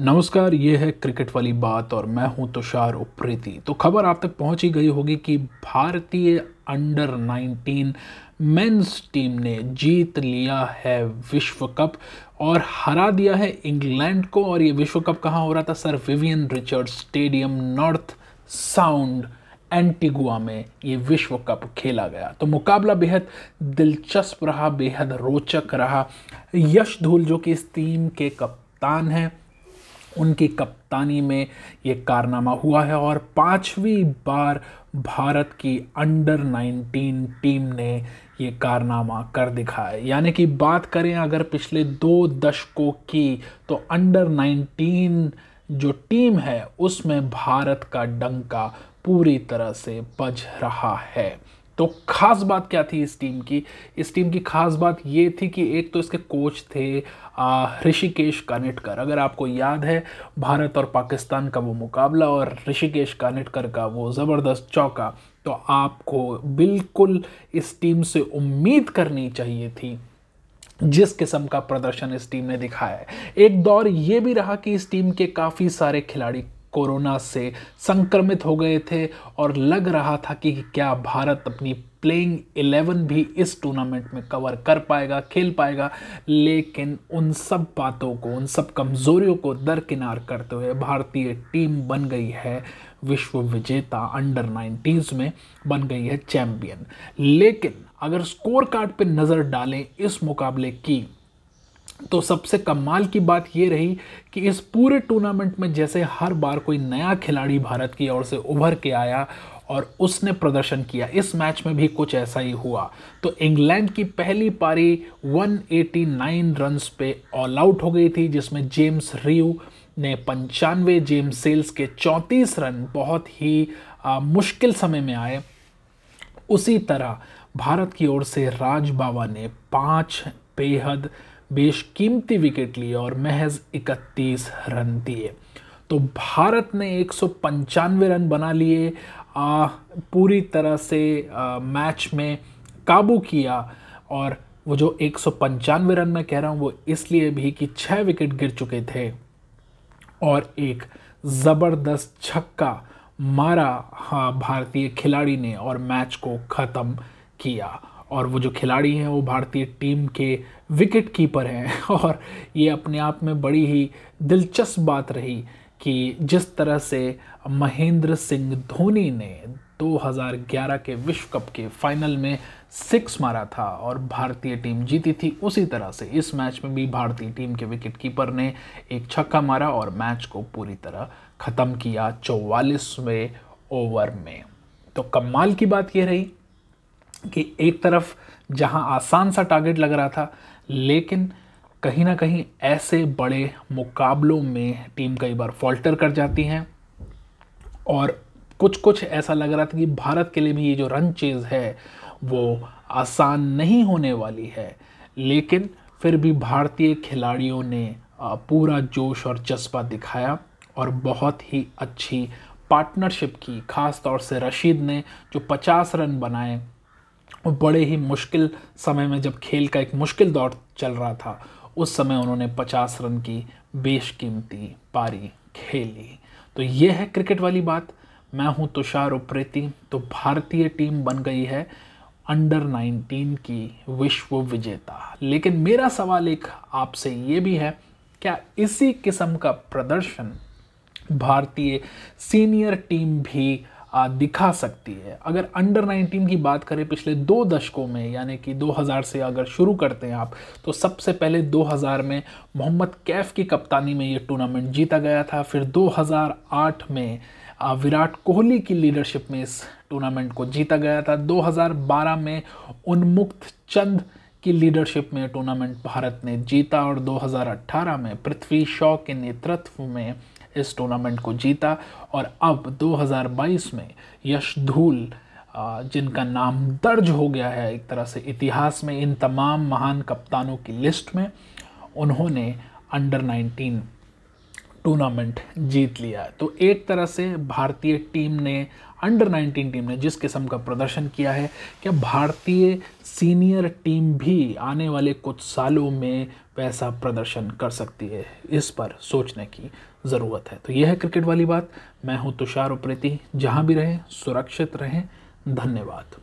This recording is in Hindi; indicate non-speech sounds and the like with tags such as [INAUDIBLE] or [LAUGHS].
नमस्कार, ये है क्रिकेट वाली बात और मैं हूँ तुषार उप्रेती। तो खबर आप तक पहुँच ही गई होगी कि भारतीय अंडर 19 मेंस टीम ने जीत लिया है विश्व कप और हरा दिया है इंग्लैंड को। और ये विश्व कप कहाँ हो रहा था? Sir, Vivian Richard stadium North Sound Antigua में ये विश्व कप खेला गया। तो मुकाबला बेहद दिलचस्प रहा, बेहद रोचक रहा। यश धूल, जो कि इस टीम के कप्तान हैं उनकी कप्तानी में ये कारनामा हुआ है और पांचवी बार भारत की अंडर 19 टीम ने ये कारनामा कर दिखाया यानी कि बात करें अगर पिछले दो दशकों की तो अंडर 19 जो टीम है, उसमें भारत का डंका पूरी तरह से बज रहा है। तो खास बात क्या थी इस टीम की? इस टीम की खास बात ये थी कि एक तो इसके कोच थे ऋषिकेश कानिटकर। अगर आपको याद है, भारत और पाकिस्तान का वो मुकाबला और ऋषिकेश कानिटकर का वो ज़बरदस्त चौका तो आपको बिल्कुल इस टीम से उम्मीद करनी चाहिए थी, जिस किस्म का प्रदर्शन इस टीम ने दिखाया है। एक दौर ये भी रहा कि इस टीम के काफ़ी सारे खिलाड़ी कोरोना से संक्रमित हो गए थे और लग रहा था कि क्या भारत अपनी प्लेइंग इलेवन भी इस टूर्नामेंट में कवर कर पाएगा, खेल पाएगा, लेकिन उन सब बातों को, उन सब कमज़ोरियों को दरकिनार करते हुए भारतीय टीम बन गई है विश्व विजेता अंडर नाइन्टीज़ में बन गई है चैंपियन लेकिन अगर स्कोर कार्ड पर नज़र डालें इस मुकाबले की तो सबसे कमाल की बात ये रही कि इस पूरे टूर्नामेंट में जैसे हर बार कोई नया खिलाड़ी भारत की ओर से उभर के आया और उसने प्रदर्शन किया इस मैच में भी कुछ ऐसा ही हुआ। तो इंग्लैंड की पहली पारी 189 रन्स पे ऑल आउट हो गई थी जिसमें जेम्स रियू ने पंचानवे जेम्स सेल्स के 34 रन बहुत ही आ, मुश्किल समय में आए। उसी तरह भारत की ओर से राज बाबा ने पाँच बेहद बेशकीमती विकेट लिए और महज 31 रन दिए। तो भारत ने एक रन बना लिए पूरी तरह से आ, मैच में काबू किया और वो जो एक रन मैं कह रहा हूँ वो इसलिए भी कि छः विकेट गिर चुके थे और एक ज़बरदस्त छक्का मारा हाँ भारतीय खिलाड़ी ने और मैच को ख़त्म किया। और वो जो खिलाड़ी हैं, वो भारतीय टीम के विकेट कीपर हैं। [LAUGHS] और ये अपने आप में बड़ी ही दिलचस्प बात रही कि जिस तरह से महेंद्र सिंह धोनी ने 2011 के विश्व कप के फाइनल में सिक्स मारा था और भारतीय टीम जीती थी उसी तरह से। इस मैच में भी भारतीय टीम के विकेट कीपर ने एक छक्का मारा और मैच को पूरी तरह ख़त्म किया चौवालीसवें ओवर में। तो कमाल की बात यह रही कि एक तरफ़ जहाँ आसान सा टारगेट लग रहा था, लेकिन कहीं ना कहीं ऐसे बड़े मुकाबलों में टीम कई बार फॉल्टर कर जाती हैं। और कुछ कुछ ऐसा लग रहा था कि भारत के लिए भी ये जो रन चेज है, वो आसान नहीं होने वाली है। लेकिन फिर भी भारतीय खिलाड़ियों ने पूरा जोश और जज्बा दिखाया और बहुत ही अच्छी पार्टनरशिप की। खास तौर से रशीद ने जो 50 रन बनाए और बड़े ही मुश्किल समय में जब खेल का एक मुश्किल दौर चल रहा था, उस समय उन्होंने 50 रन की बेशकीमती पारी खेली तो ये है क्रिकेट वाली बात। मैं हूँ तुषार उप्रेती तो भारतीय टीम बन गई है अंडर 19 की विश्व विजेता। लेकिन मेरा सवाल एक आपसे ये भी है, क्या इसी किस्म का प्रदर्शन भारतीय सीनियर टीम भी दिखा सकती है। अगर अंडर 19 की बात करें, पिछले दो दशकों में, यानी कि 2000 से अगर शुरू करते हैं आप तो सबसे पहले 2000 में मोहम्मद कैफ की कप्तानी में ये टूर्नामेंट जीता गया था। फिर 2008 में विराट कोहली की लीडरशिप में इस टूर्नामेंट को जीता गया था। 2012 में उन्मुक्त चंद की लीडरशिप में टूर्नामेंट भारत ने जीता और 2018 में पृथ्वी शॉ के नेतृत्व में इस टूर्नामेंट को जीता और अब 2022 में यश धूल जिनका नाम दर्ज हो गया है एक तरह से इतिहास में, इन तमाम महान कप्तानों की लिस्ट में, उन्होंने अंडर 19 टूर्नामेंट जीत लिया तो एक तरह से भारतीय टीम ने अंडर 19 टीम ने जिस किस्म का प्रदर्शन किया है, क्या भारतीय सीनियर टीम भी आने वाले कुछ सालों में वैसा प्रदर्शन कर सकती है? इस पर सोचने की ज़रूरत है। तो यह है क्रिकेट वाली बात। मैं हूँ तुषार उप्रेती। जहाँ भी रहें, सुरक्षित रहें। धन्यवाद।